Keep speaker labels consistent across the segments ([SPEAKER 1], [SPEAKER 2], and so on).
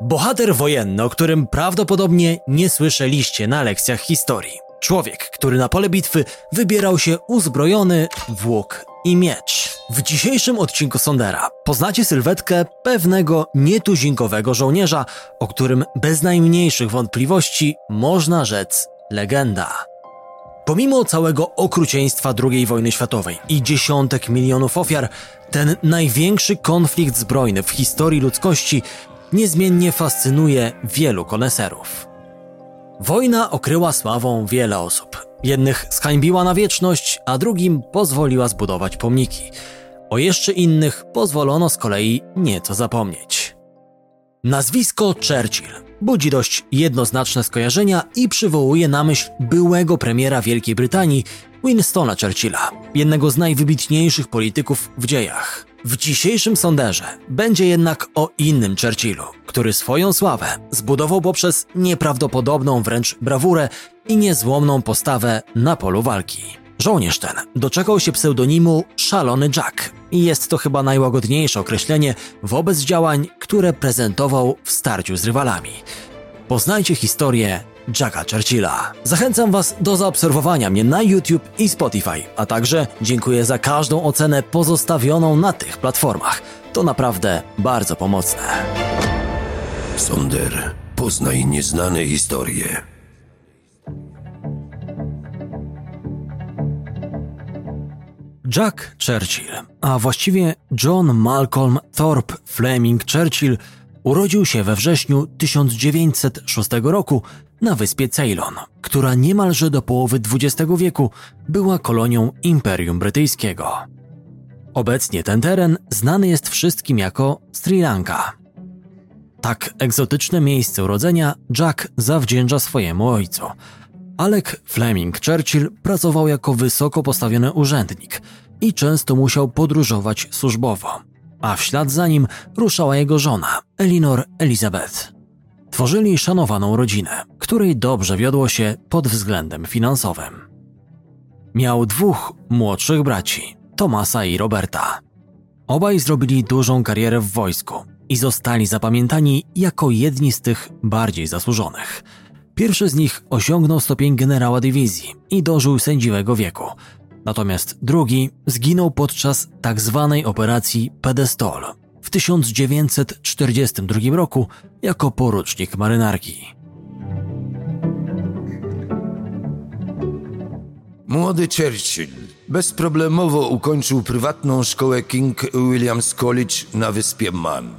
[SPEAKER 1] Bohater wojenny, o którym prawdopodobnie nie słyszeliście na lekcjach historii. Człowiek, który na pole bitwy wybierał się uzbrojony w łuk i miecz. W dzisiejszym odcinku Sondera poznacie sylwetkę pewnego nietuzinkowego żołnierza, o którym bez najmniejszych wątpliwości można rzec legenda. Pomimo całego okrucieństwa II wojny światowej i dziesiątek milionów ofiar, ten największy konflikt zbrojny w historii ludzkości niezmiennie fascynuje wielu koneserów. Wojna okryła sławą wiele osób. Jednych zhańbiła na wieczność, a drugim pozwoliła zbudować pomniki. O jeszcze innych pozwolono z kolei nieco zapomnieć. Nazwisko Churchill budzi dość jednoznaczne skojarzenia i przywołuje na myśl byłego premiera Wielkiej Brytanii Winstona Churchilla, jednego z najwybitniejszych polityków w dziejach. W dzisiejszym sonderze będzie jednak o innym Churchillu, który swoją sławę zbudował poprzez nieprawdopodobną wręcz brawurę i niezłomną postawę na polu walki. Żołnierz ten doczekał się pseudonimu Szalony Jack i jest to chyba najłagodniejsze określenie wobec działań, które prezentował w starciu z rywalami. Poznajcie historię Jacka Churchilla. Zachęcam Was do zaobserwowania mnie na YouTube i Spotify, a także dziękuję za każdą ocenę pozostawioną na tych platformach. To naprawdę bardzo pomocne.
[SPEAKER 2] Sonder, poznaj nieznane historie.
[SPEAKER 1] Jack Churchill, a właściwie John Malcolm Thorpe Fleming Churchill, urodził się we wrześniu 1906 roku na wyspie Ceylon, która niemalże do połowy XX wieku była kolonią Imperium Brytyjskiego. Obecnie ten teren znany jest wszystkim jako Sri Lanka. Tak egzotyczne miejsce urodzenia Jack zawdzięcza swojemu ojcu. Alec Fleming Churchill pracował jako wysoko postawiony urzędnik i często musiał podróżować służbowo, a w ślad za nim ruszała jego żona, Elinor Elizabeth. Tworzyli szanowaną rodzinę, której dobrze wiodło się pod względem finansowym. Miał dwóch młodszych braci, Tomasa i Roberta. Obaj zrobili dużą karierę w wojsku i zostali zapamiętani jako jedni z tych bardziej zasłużonych. Pierwszy z nich osiągnął stopień generała dywizji i dożył sędziwego wieku, natomiast drugi zginął podczas tzw. Tak operacji Pedestol w 1942 roku jako porucznik marynarki.
[SPEAKER 2] Młody Churchill bezproblemowo ukończył prywatną szkołę King William's College na wyspie Man,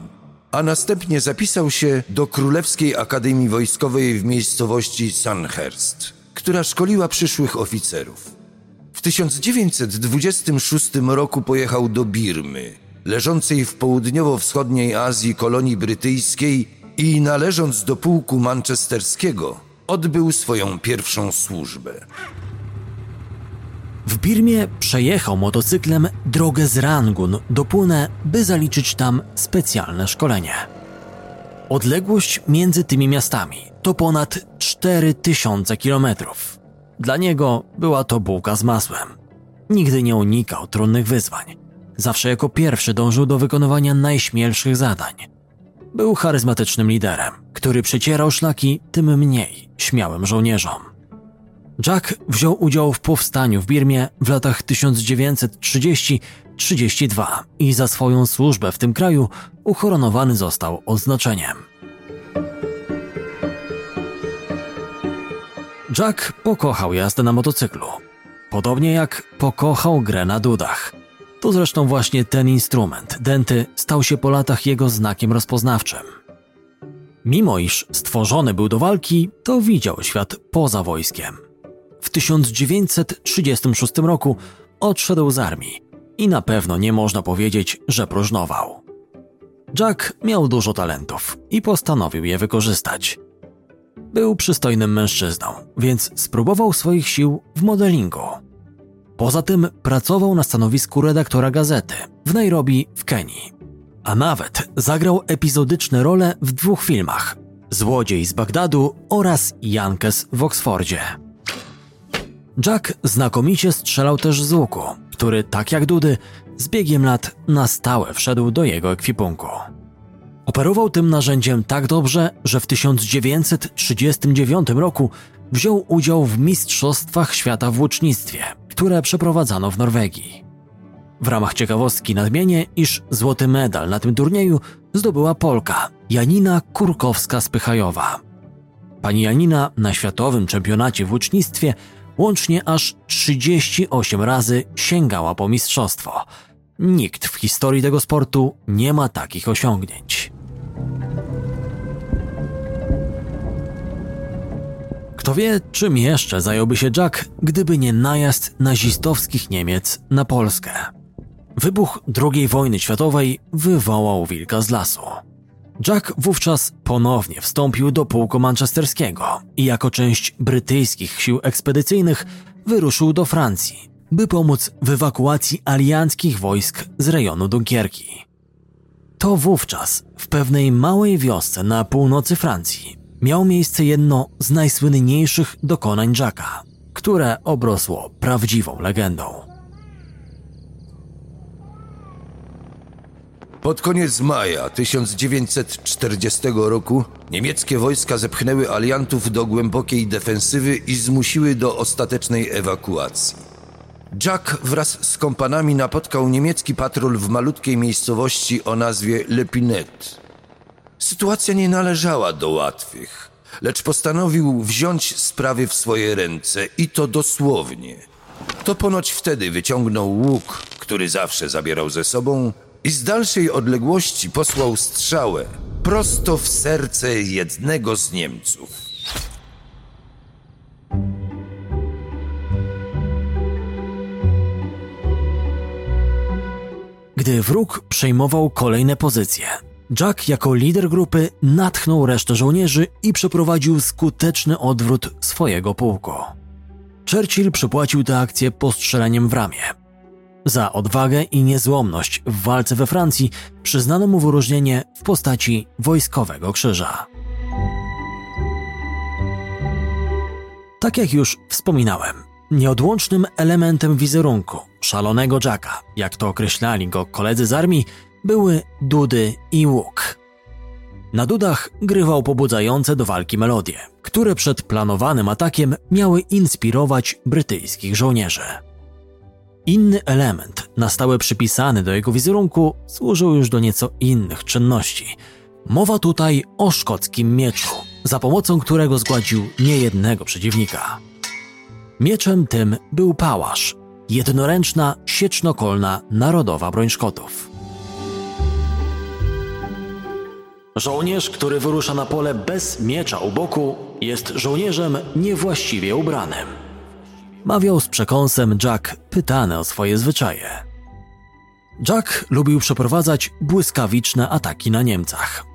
[SPEAKER 2] a następnie zapisał się do Królewskiej Akademii Wojskowej w miejscowości Sandhurst, która szkoliła przyszłych oficerów. W 1926 roku pojechał do Birmy, leżącej w południowo-wschodniej Azji kolonii brytyjskiej i należąc do pułku manchesterskiego, odbył swoją pierwszą służbę.
[SPEAKER 1] W Birmie przejechał motocyklem drogę z Rangun do Pune, by zaliczyć tam specjalne szkolenie. Odległość między tymi miastami to ponad 4000 kilometrów. Dla niego była to bułka z masłem. Nigdy nie unikał trudnych wyzwań. Zawsze jako pierwszy dążył do wykonywania najśmielszych zadań. Był charyzmatycznym liderem, który przecierał szlaki tym mniej śmiałym żołnierzom. Jack wziął udział w powstaniu w Birmie w latach 1930-32 i za swoją służbę w tym kraju uhoronowany został odznaczeniem. Jack pokochał jazdę na motocyklu, podobnie jak pokochał grę na dudach. To zresztą właśnie ten instrument, denty, stał się po latach jego znakiem rozpoznawczym. Mimo iż stworzony był do walki, to widział świat poza wojskiem. W 1936 roku odszedł z armii i na pewno nie można powiedzieć, że próżnował. Jack miał dużo talentów i postanowił je wykorzystać. Był przystojnym mężczyzną, więc spróbował swoich sił w modelingu. Poza tym pracował na stanowisku redaktora gazety w Nairobi w Kenii. A nawet zagrał epizodyczne role w dwóch filmach: Złodziej z Bagdadu oraz Jankes w Oksfordzie. Jack znakomicie strzelał też z łuku, który, tak jak Dudy, z biegiem lat na stałe wszedł do jego ekwipunku. Operował tym narzędziem tak dobrze, że w 1939 roku wziął udział w Mistrzostwach Świata w łucznictwie, które przeprowadzano w Norwegii. W ramach ciekawostki nadmienię, iż złoty medal na tym turnieju zdobyła Polka Janina Kurkowska-Spychajowa. Pani Janina na światowym czempionacie w łucznictwie łącznie aż 38 razy sięgała po mistrzostwo. Nikt w historii tego sportu nie ma takich osiągnięć. Kto wie, czym jeszcze zająłby się Jack, gdyby nie najazd nazistowskich Niemiec na Polskę. Wybuch II wojny światowej wywołał wilka z lasu. Jack wówczas ponownie wstąpił do pułku manchesterskiego i jako część brytyjskich sił ekspedycyjnych wyruszył do Francji, by pomóc w ewakuacji alianckich wojsk z rejonu Dunkierki. To wówczas w pewnej małej wiosce na północy Francji miało miejsce jedno z najsłynniejszych dokonań Jacka, które obrosło prawdziwą legendą.
[SPEAKER 2] Pod koniec maja 1940 roku niemieckie wojska zepchnęły aliantów do głębokiej defensywy i zmusiły do ostatecznej ewakuacji. Jack wraz z kompanami napotkał niemiecki patrol w malutkiej miejscowości o nazwie Lepinet. Sytuacja nie należała do łatwych, lecz postanowił wziąć sprawy w swoje ręce i to dosłownie. To ponoć wtedy wyciągnął łuk, który zawsze zabierał ze sobą i z dalszej odległości posłał strzałę prosto w serce jednego z Niemców.
[SPEAKER 1] Gdy wróg przejmował kolejne pozycje, Jack jako lider grupy natchnął resztę żołnierzy i przeprowadził skuteczny odwrót swojego pułku. Churchill przypłacił tę akcję postrzeleniem w ramię. Za odwagę i niezłomność w walce we Francji przyznano mu wyróżnienie w postaci Wojskowego Krzyża. Tak jak już wspominałem, nieodłącznym elementem wizerunku szalonego Jacka, jak to określali go koledzy z armii, były dudy i łuk. Na dudach grywał pobudzające do walki melodie, które przed planowanym atakiem miały inspirować brytyjskich żołnierzy. Inny element, na stałe przypisany do jego wizerunku, służył już do nieco innych czynności. Mowa tutaj o szkockim mieczu, za pomocą którego zgładził niejednego przeciwnika. Mieczem tym był pałasz, jednoręczna, siecznokolna narodowa broń Szkotów. Żołnierz, który wyrusza na pole bez miecza u boku, jest żołnierzem niewłaściwie ubranym. Mawiał z przekąsem Jack, pytany o swoje zwyczaje. Jack lubił przeprowadzać błyskawiczne ataki na Niemcach.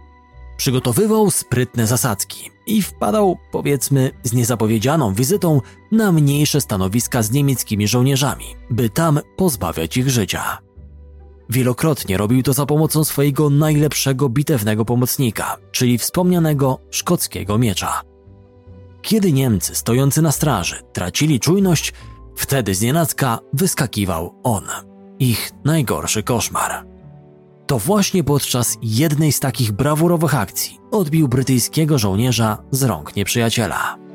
[SPEAKER 1] Przygotowywał sprytne zasadzki i wpadał, powiedzmy, z niezapowiedzianą wizytą na mniejsze stanowiska z niemieckimi żołnierzami, by tam pozbawiać ich życia. Wielokrotnie robił to za pomocą swojego najlepszego bitewnego pomocnika, czyli wspomnianego szkockiego miecza. Kiedy Niemcy stojący na straży tracili czujność, wtedy z nienacka wyskakiwał on, ich najgorszy koszmar. To właśnie podczas jednej z takich brawurowych akcji odbił brytyjskiego żołnierza z rąk nieprzyjaciela.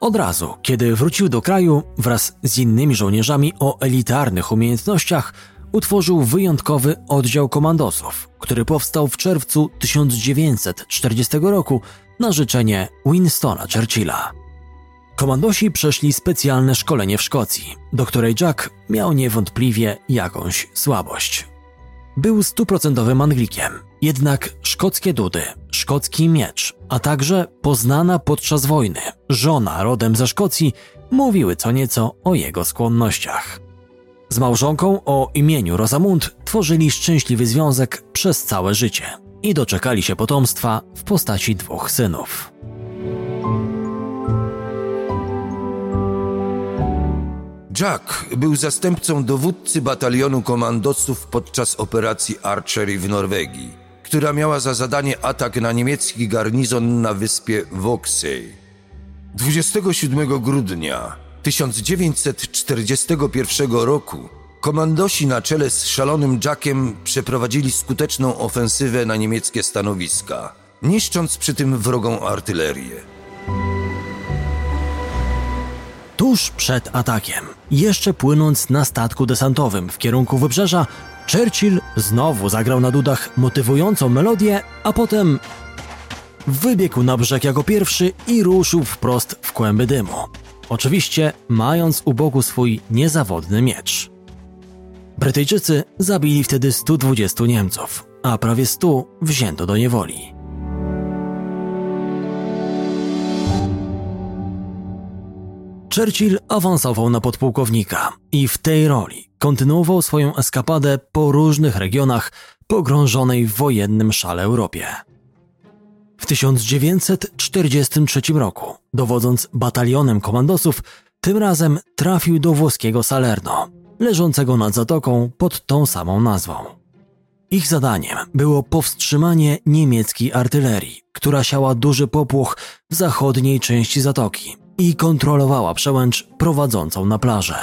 [SPEAKER 1] Od razu, kiedy wrócił do kraju wraz z innymi żołnierzami o elitarnych umiejętnościach, utworzył wyjątkowy oddział komandosów, który powstał w czerwcu 1940 roku na życzenie Winstona Churchilla. Komandosi przeszli specjalne szkolenie w Szkocji, do której Jack miał niewątpliwie jakąś słabość. Był stuprocentowym Anglikiem, jednak szkockie dudy, szkocki miecz, a także poznana podczas wojny żona rodem ze Szkocji mówiły co nieco o jego skłonnościach. Z małżonką o imieniu Rosamund tworzyli szczęśliwy związek przez całe życie i doczekali się potomstwa w postaci dwóch synów.
[SPEAKER 2] Jack był zastępcą dowódcy batalionu komandosów podczas operacji Archery w Norwegii, która miała za zadanie atak na niemiecki garnizon na wyspie Woksej. 27 grudnia 1941 roku Komandosi na czele z szalonym Jackiem przeprowadzili skuteczną ofensywę na niemieckie stanowiska, niszcząc przy tym wrogą artylerię.
[SPEAKER 1] Tuż przed atakiem, jeszcze płynąc na statku desantowym w kierunku wybrzeża, Churchill znowu zagrał na dudach motywującą melodię, a potem wybiegł na brzeg jako pierwszy i ruszył wprost w kłęby dymu. Oczywiście mając u boku swój niezawodny miecz. Brytyjczycy zabili wtedy 120 Niemców, a prawie 100 wzięto do niewoli. Churchill awansował na podpułkownika i w tej roli kontynuował swoją eskapadę po różnych regionach pogrążonej w wojennym szale Europie. W 1943 roku, dowodząc batalionem komandosów, tym razem trafił do włoskiego Salerno, leżącego nad zatoką pod tą samą nazwą. Ich zadaniem było powstrzymanie niemieckiej artylerii, która siała duży popłoch w zachodniej części zatoki i kontrolowała przełęcz prowadzącą na plażę.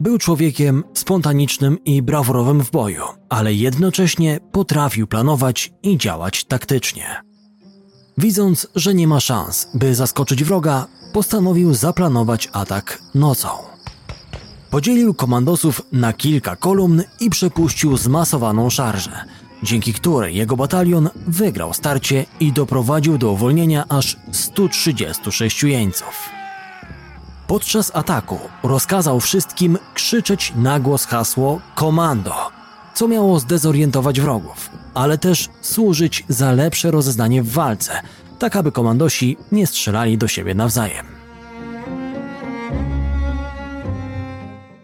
[SPEAKER 1] Był człowiekiem spontanicznym i brawurowym w boju, ale jednocześnie potrafił planować i działać taktycznie. Widząc, że nie ma szans, by zaskoczyć wroga, postanowił zaplanować atak nocą. Podzielił komandosów na kilka kolumn i przepuścił zmasowaną szarżę, dzięki której jego batalion wygrał starcie i doprowadził do uwolnienia aż 136 jeńców. Podczas ataku rozkazał wszystkim krzyczeć na głos hasło Komando, co miało zdezorientować wrogów, ale też służyć za lepsze rozeznanie w walce, tak aby komandosi nie strzelali do siebie nawzajem.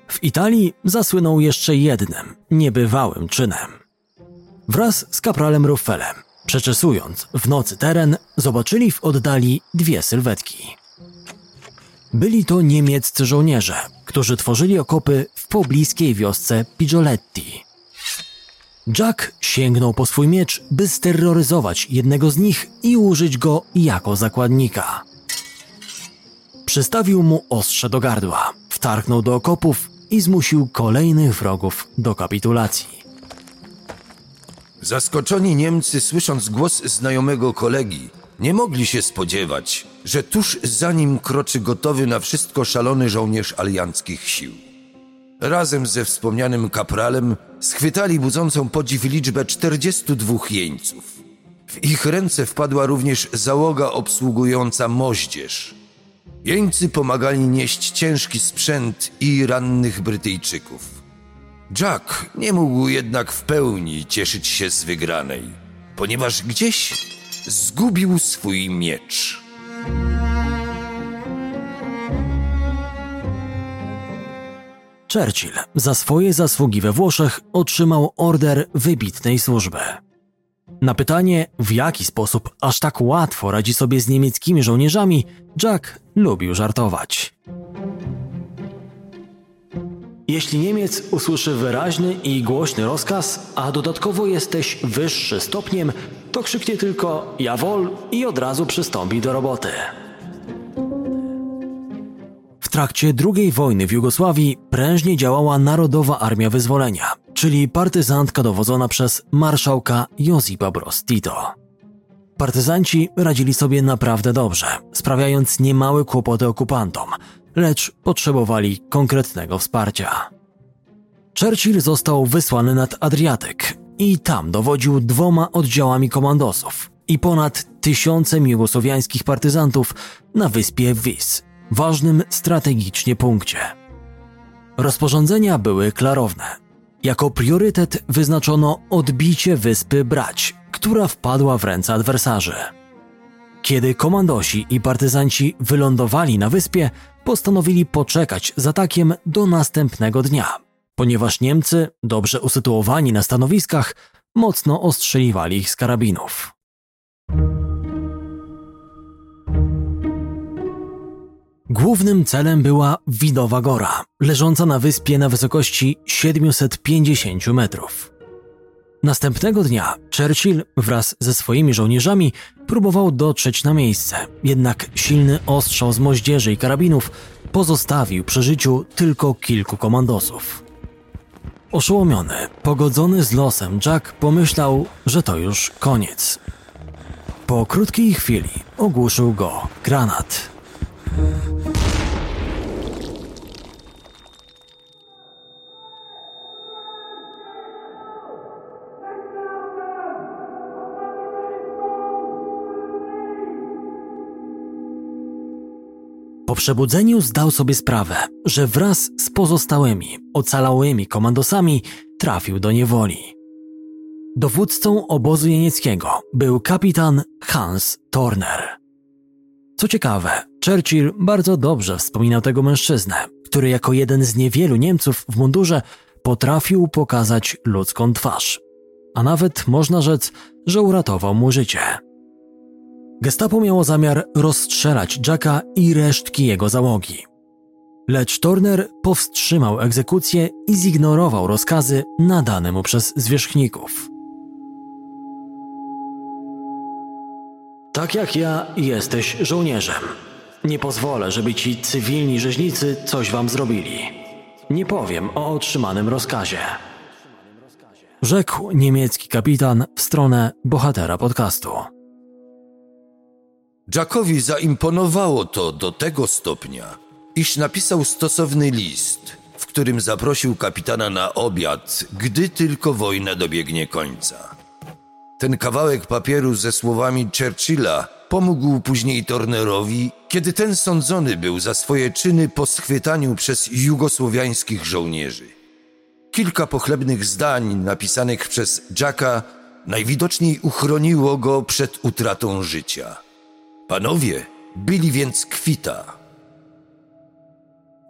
[SPEAKER 1] W Italii zasłynął jeszcze jednym, niebywałym czynem. Wraz z kapralem Ruffelem, przeczesując w nocy teren, zobaczyli w oddali dwie sylwetki. Byli to niemieccy żołnierze, którzy tworzyli okopy w pobliskiej wiosce Pigioletti. Jack sięgnął po swój miecz, by steroryzować jednego z nich i użyć go jako zakładnika. Przystawił mu ostrze do gardła, wtargnął do okopów i zmusił kolejnych wrogów do kapitulacji.
[SPEAKER 2] Zaskoczeni Niemcy, słysząc głos znajomego kolegi, nie mogli się spodziewać, że tuż za nim kroczy gotowy na wszystko szalony żołnierz alianckich sił. Razem ze wspomnianym kapralem schwytali budzącą podziw liczbę 42 jeńców. W ich ręce wpadła również załoga obsługująca moździerz. Jeńcy pomagali nieść ciężki sprzęt i rannych Brytyjczyków. Jack nie mógł jednak w pełni cieszyć się z wygranej, ponieważ gdzieś zgubił swój miecz.
[SPEAKER 1] Churchill za swoje zasługi we Włoszech otrzymał order wybitnej służby. Na pytanie, w jaki sposób aż tak łatwo radzi sobie z niemieckimi żołnierzami, Jack lubił żartować. Jeśli Niemiec usłyszy wyraźny i głośny rozkaz, a dodatkowo jesteś wyższy stopniem, to krzyknie tylko jawol i od razu przystąpi do roboty. W trakcie II wojny w Jugosławii prężnie działała Narodowa Armia Wyzwolenia, czyli partyzantka dowodzona przez marszałka Josipa Broz Tito. Partyzanci radzili sobie naprawdę dobrze, sprawiając niemałe kłopoty okupantom, lecz potrzebowali konkretnego wsparcia. Churchill został wysłany nad Adriatyk i tam dowodził dwoma oddziałami komandosów i ponad tysiącem jugosłowiańskich partyzantów na wyspie Vis, ważnym strategicznie punkcie. Rozporządzenia były klarowne. Jako priorytet wyznaczono odbicie wyspy Brać, która wpadła w ręce adwersarzy. Kiedy komandosi i partyzanci wylądowali na wyspie, postanowili poczekać z atakiem do następnego dnia, ponieważ Niemcy, dobrze usytuowani na stanowiskach, mocno ostrzeliwali ich z karabinów. Głównym celem była Widowa Gora, leżąca na wyspie na wysokości 750 metrów. Następnego dnia Churchill wraz ze swoimi żołnierzami próbował dotrzeć na miejsce, jednak silny ostrzał z moździerzy i karabinów pozostawił przy życiu tylko kilku komandosów. Oszołomiony, pogodzony z losem, Jack pomyślał, że to już koniec. Po krótkiej chwili ogłuszył go granat. Po przebudzeniu zdał sobie sprawę, że wraz z pozostałymi, ocalałymi komandosami trafił do niewoli. Dowódcą obozu jenieckiego był kapitan Hans Torner. Co ciekawe, Churchill bardzo dobrze wspominał tego mężczyznę, który jako jeden z niewielu Niemców w mundurze potrafił pokazać ludzką twarz. A nawet można rzec, że uratował mu życie. Gestapo miało zamiar rozstrzelać Jacka i resztki jego załogi. Lecz Turner powstrzymał egzekucję i zignorował rozkazy nadane mu przez zwierzchników. Tak jak ja, jesteś żołnierzem. Nie pozwolę, żeby ci cywilni rzeźnicy coś wam zrobili. Nie powiem o otrzymanym rozkazie. Rzekł niemiecki kapitan w stronę bohatera podcastu.
[SPEAKER 2] Jackowi zaimponowało to do tego stopnia, iż napisał stosowny list, w którym zaprosił kapitana na obiad, gdy tylko wojna dobiegnie końca. Ten kawałek papieru ze słowami Churchilla pomógł później Turnerowi, kiedy ten sądzony był za swoje czyny po schwytaniu przez jugosłowiańskich żołnierzy. Kilka pochlebnych zdań napisanych przez Jacka najwidoczniej uchroniło go przed utratą życia. Panowie byli więc kwita.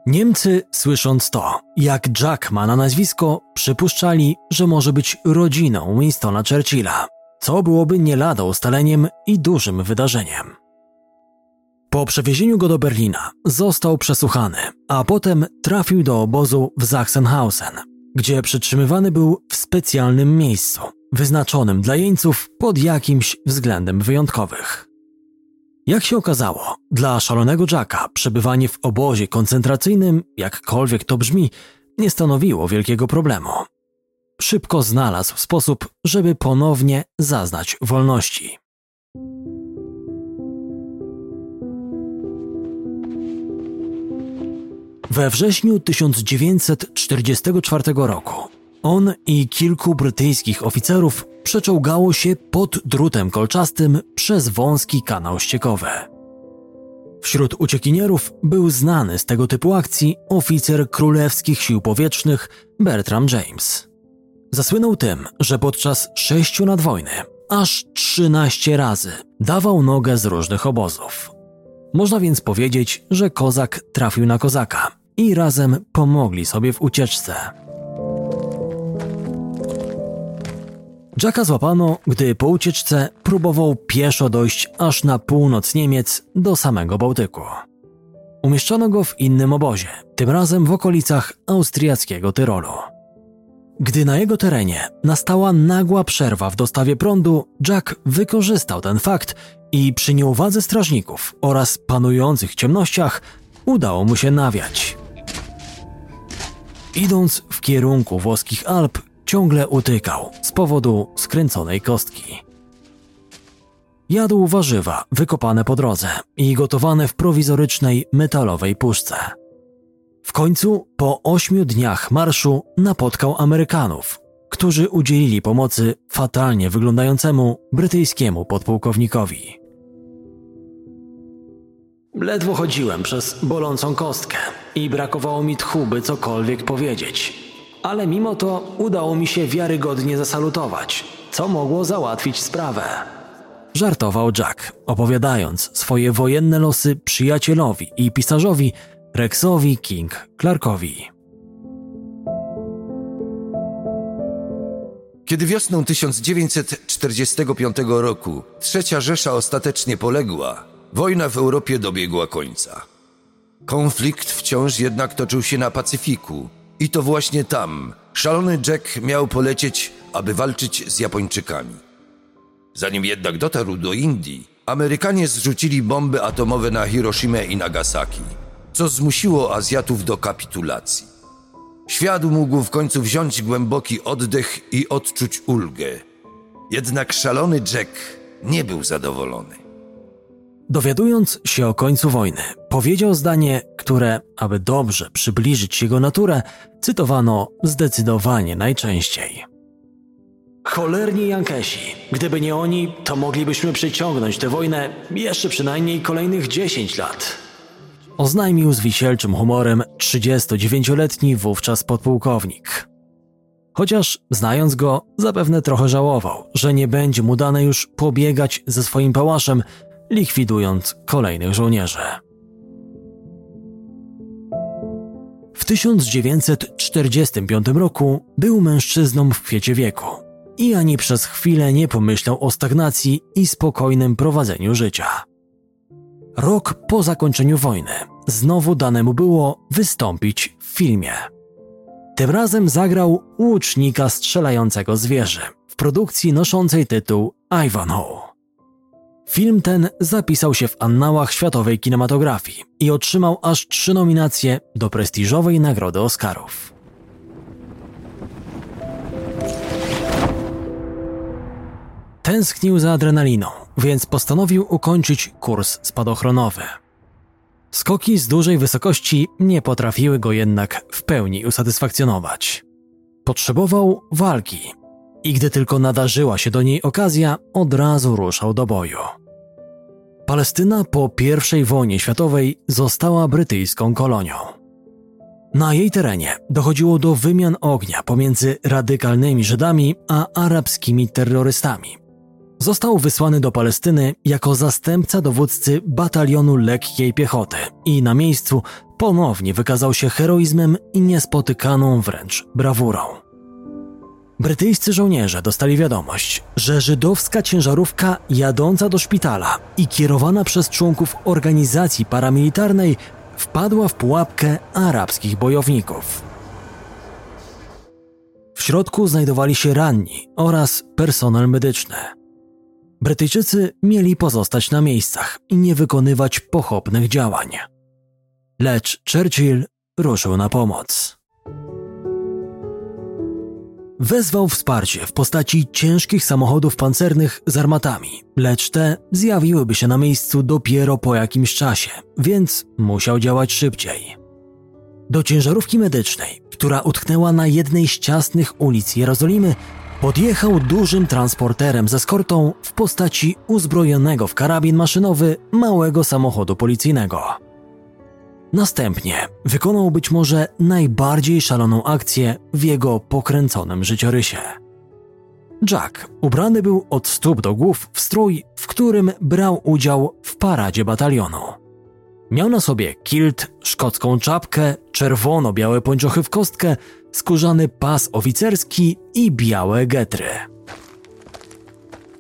[SPEAKER 1] Niemcy, słysząc to, jak Jack ma na nazwisko, przypuszczali, że może być rodziną Winstona Churchilla, co byłoby nie lada ustaleniem i dużym wydarzeniem. Po przewiezieniu go do Berlina został przesłuchany, a potem trafił do obozu w Sachsenhausen, gdzie przytrzymywany był w specjalnym miejscu, wyznaczonym dla jeńców pod jakimś względem wyjątkowych. Jak się okazało, dla szalonego Jacka przebywanie w obozie koncentracyjnym, jakkolwiek to brzmi, nie stanowiło wielkiego problemu. Szybko znalazł sposób, żeby ponownie zaznać wolności. We wrześniu 1944 roku on i kilku brytyjskich oficerów przeczołgało się pod drutem kolczastym przez wąski kanał ściekowy. Wśród uciekinierów był znany z tego typu akcji oficer królewskich sił powietrznych Bertram James. Zasłynął tym, że podczas sześciu nadwojny aż 13 razy dawał nogę z różnych obozów. Można więc powiedzieć, że kozak trafił na kozaka i razem pomogli sobie w ucieczce. Jacka złapano, gdy po ucieczce próbował pieszo dojść aż na północ Niemiec do samego Bałtyku. Umieszczono go w innym obozie, tym razem w okolicach austriackiego Tyrolu. Gdy na jego terenie nastała nagła przerwa w dostawie prądu, Jack wykorzystał ten fakt i przy nieuwadze strażników oraz panujących ciemnościach udało mu się nawiać. Idąc w kierunku włoskich Alp, ciągle utykał z powodu skręconej kostki. Jadł warzywa wykopane po drodze i gotowane w prowizorycznej metalowej puszce. W końcu, po ośmiu dniach marszu, napotkał Amerykanów, którzy udzielili pomocy fatalnie wyglądającemu brytyjskiemu podpułkownikowi. Ledwo chodziłem przez bolącą kostkę i brakowało mi tchu, by cokolwiek powiedzieć ale mimo to udało mi się wiarygodnie zasalutować, co mogło załatwić sprawę. Żartował Jack, opowiadając swoje wojenne losy przyjacielowi i pisarzowi Rexowi King Clarkowi.
[SPEAKER 2] Kiedy wiosną 1945 roku Trzecia Rzesza ostatecznie poległa, wojna w Europie dobiegła końca. Konflikt wciąż jednak toczył się na Pacyfiku, i to właśnie tam szalony Jack miał polecieć, aby walczyć z Japończykami. Zanim jednak dotarł do Indii, Amerykanie zrzucili bomby atomowe na Hiroshima i Nagasaki, co zmusiło Azjatów do kapitulacji. Świat mógł w końcu wziąć głęboki oddech i odczuć ulgę. Jednak szalony Jack nie był zadowolony.
[SPEAKER 1] Dowiadując się o końcu wojny, powiedział zdanie, które, aby dobrze przybliżyć jego naturę, cytowano zdecydowanie najczęściej. Cholerni Jankesi. Gdyby nie oni, to moglibyśmy przyciągnąć tę wojnę jeszcze przynajmniej kolejnych 10 lat. Oznajmił z wisielczym humorem 39-letni wówczas podpułkownik. Chociaż, znając go, zapewne trochę żałował, że nie będzie mu dane już pobiegać ze swoim pałaszem, likwidując kolejnych żołnierzy. W 1945 roku był mężczyzną w kwiecie wieku i ani przez chwilę nie pomyślał o stagnacji i spokojnym prowadzeniu życia. Rok po zakończeniu wojny znowu dane mu było wystąpić w filmie. Tym razem zagrał łucznika strzelającego zwierzę w produkcji noszącej tytuł Ivanhoe. Film ten zapisał się w annałach światowej kinematografii i otrzymał aż trzy nominacje do prestiżowej nagrody Oscarów. Tęsknił za adrenaliną, więc postanowił ukończyć kurs spadochronowy. Skoki z dużej wysokości nie potrafiły go jednak w pełni usatysfakcjonować. Potrzebował walki i gdy tylko nadarzyła się do niej okazja, od razu ruszał do boju. Palestyna po I wojnie światowej została brytyjską kolonią. Na jej terenie dochodziło do wymian ognia pomiędzy radykalnymi Żydami a arabskimi terrorystami. Został wysłany do Palestyny jako zastępca dowódcy batalionu lekkiej piechoty i na miejscu ponownie wykazał się heroizmem i niespotykaną wręcz brawurą. Brytyjscy żołnierze dostali wiadomość, że żydowska ciężarówka jadąca do szpitala i kierowana przez członków organizacji paramilitarnej wpadła w pułapkę arabskich bojowników. W środku znajdowali się ranni oraz personel medyczny. Brytyjczycy mieli pozostać na miejscach i nie wykonywać pochopnych działań. Lecz Churchill ruszył na pomoc. Wezwał wsparcie w postaci ciężkich samochodów pancernych z armatami, lecz te zjawiłyby się na miejscu dopiero po jakimś czasie, więc musiał działać szybciej. Do ciężarówki medycznej, która utknęła na jednej z ciasnych ulic Jerozolimy, podjechał dużym transporterem ze skortą w postaci uzbrojonego w karabin maszynowy małego samochodu policyjnego. Następnie wykonał być może najbardziej szaloną akcję w jego pokręconym życiorysie. Jack ubrany był od stóp do głów w strój, w którym brał udział w paradzie batalionu. Miał na sobie kilt, szkocką czapkę, czerwono-białe pończochy w kostkę, skórzany pas oficerski i białe getry.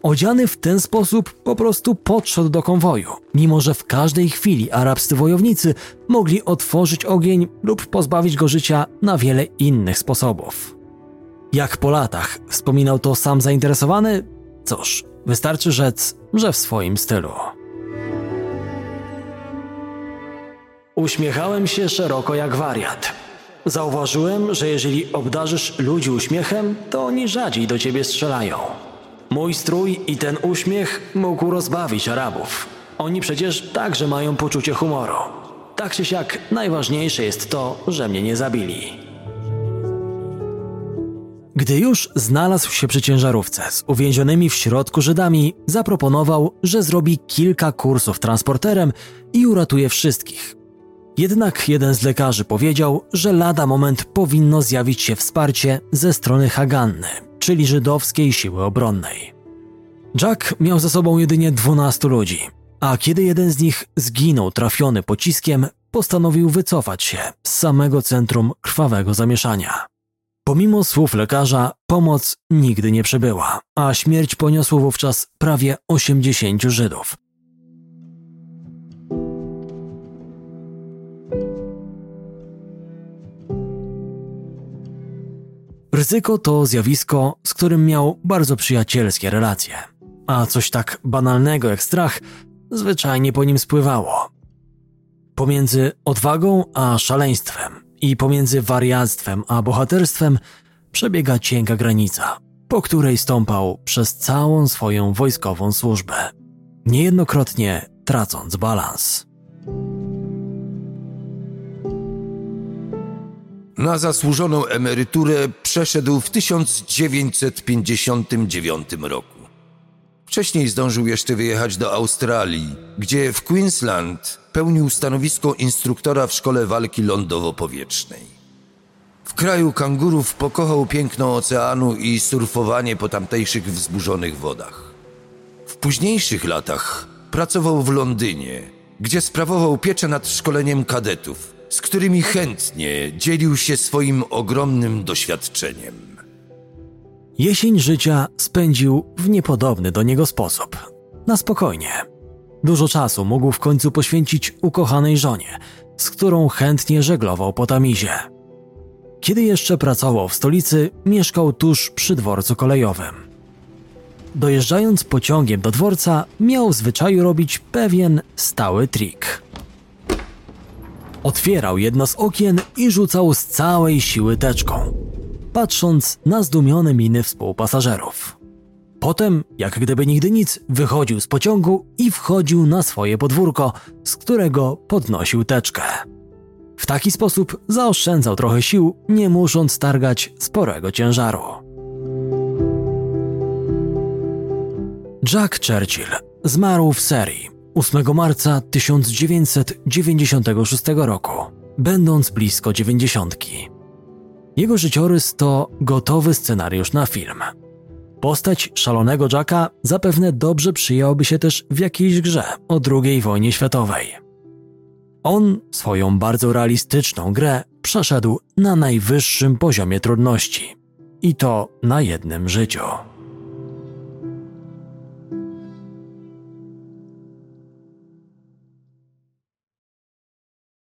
[SPEAKER 1] Odziany w ten sposób po prostu podszedł do konwoju, mimo że w każdej chwili arabscy wojownicy mogli otworzyć ogień lub pozbawić go życia na wiele innych sposobów. Jak po latach wspominał to sam zainteresowany? Cóż, wystarczy rzec, że w swoim stylu. Uśmiechałem się szeroko jak wariat. Zauważyłem, że jeżeli obdarzysz ludzi uśmiechem, to oni rzadziej do ciebie strzelają. Mój strój i ten uśmiech mógł rozbawić Arabów. Oni przecież także mają poczucie humoru. Tak czy siak, najważniejsze jest to, że mnie nie zabili. Gdy już znalazł się przy ciężarówce z uwięzionymi w środku Żydami, zaproponował, że zrobi kilka kursów transporterem i uratuje wszystkich. Jednak jeden z lekarzy powiedział, że lada moment powinno zjawić się wsparcie ze strony Haganny, czyli żydowskiej siły obronnej. Jack miał ze sobą jedynie 12 ludzi, a kiedy jeden z nich zginął trafiony pociskiem, postanowił wycofać się z samego centrum krwawego zamieszania. Pomimo słów lekarza, pomoc nigdy nie przybyła, a śmierć poniosło wówczas prawie 80 Żydów. Ryzyko to zjawisko, z którym miał bardzo przyjacielskie relacje, a coś tak banalnego jak strach zwyczajnie po nim spływało. Pomiędzy odwagą a szaleństwem i pomiędzy wariactwem a bohaterstwem przebiega cienka granica, po której stąpał przez całą swoją wojskową służbę, niejednokrotnie tracąc balans.
[SPEAKER 2] Na zasłużoną emeryturę przeszedł w 1959 roku. Wcześniej zdążył jeszcze wyjechać do Australii, gdzie w Queensland pełnił stanowisko instruktora w szkole walki lądowo-powietrznej. W kraju kangurów pokochał piękno oceanu i surfowanie po tamtejszych wzburzonych wodach. W późniejszych latach pracował w Londynie, gdzie sprawował pieczę nad szkoleniem kadetów, z którymi chętnie dzielił się swoim ogromnym doświadczeniem.
[SPEAKER 1] Jesień życia spędził w niepodobny do niego sposób. Na spokojnie. Dużo czasu mógł w końcu poświęcić ukochanej żonie, z którą chętnie żeglował po Tamizie. Kiedy jeszcze pracował w stolicy, mieszkał tuż przy dworcu kolejowym. Dojeżdżając pociągiem do dworca, miał w zwyczaju robić pewien stały trik. Otwierał jedno z okien i rzucał z całej siły teczką, patrząc na zdumione miny współpasażerów. Potem, jak gdyby nigdy nic, wychodził z pociągu i wchodził na swoje podwórko, z którego podnosił teczkę. W taki sposób zaoszczędzał trochę sił, nie musząc targać sporego ciężaru. Jack Churchill zmarł w serii 8 marca 1996 roku, będąc blisko dziewięćdziesiątki. Jego życiorys to gotowy scenariusz na film. Postać szalonego Jacka zapewne dobrze przyjąłby się też w jakiejś grze o II wojnie światowej. On swoją bardzo realistyczną grę przeszedł na najwyższym poziomie trudności. I to na jednym życiu.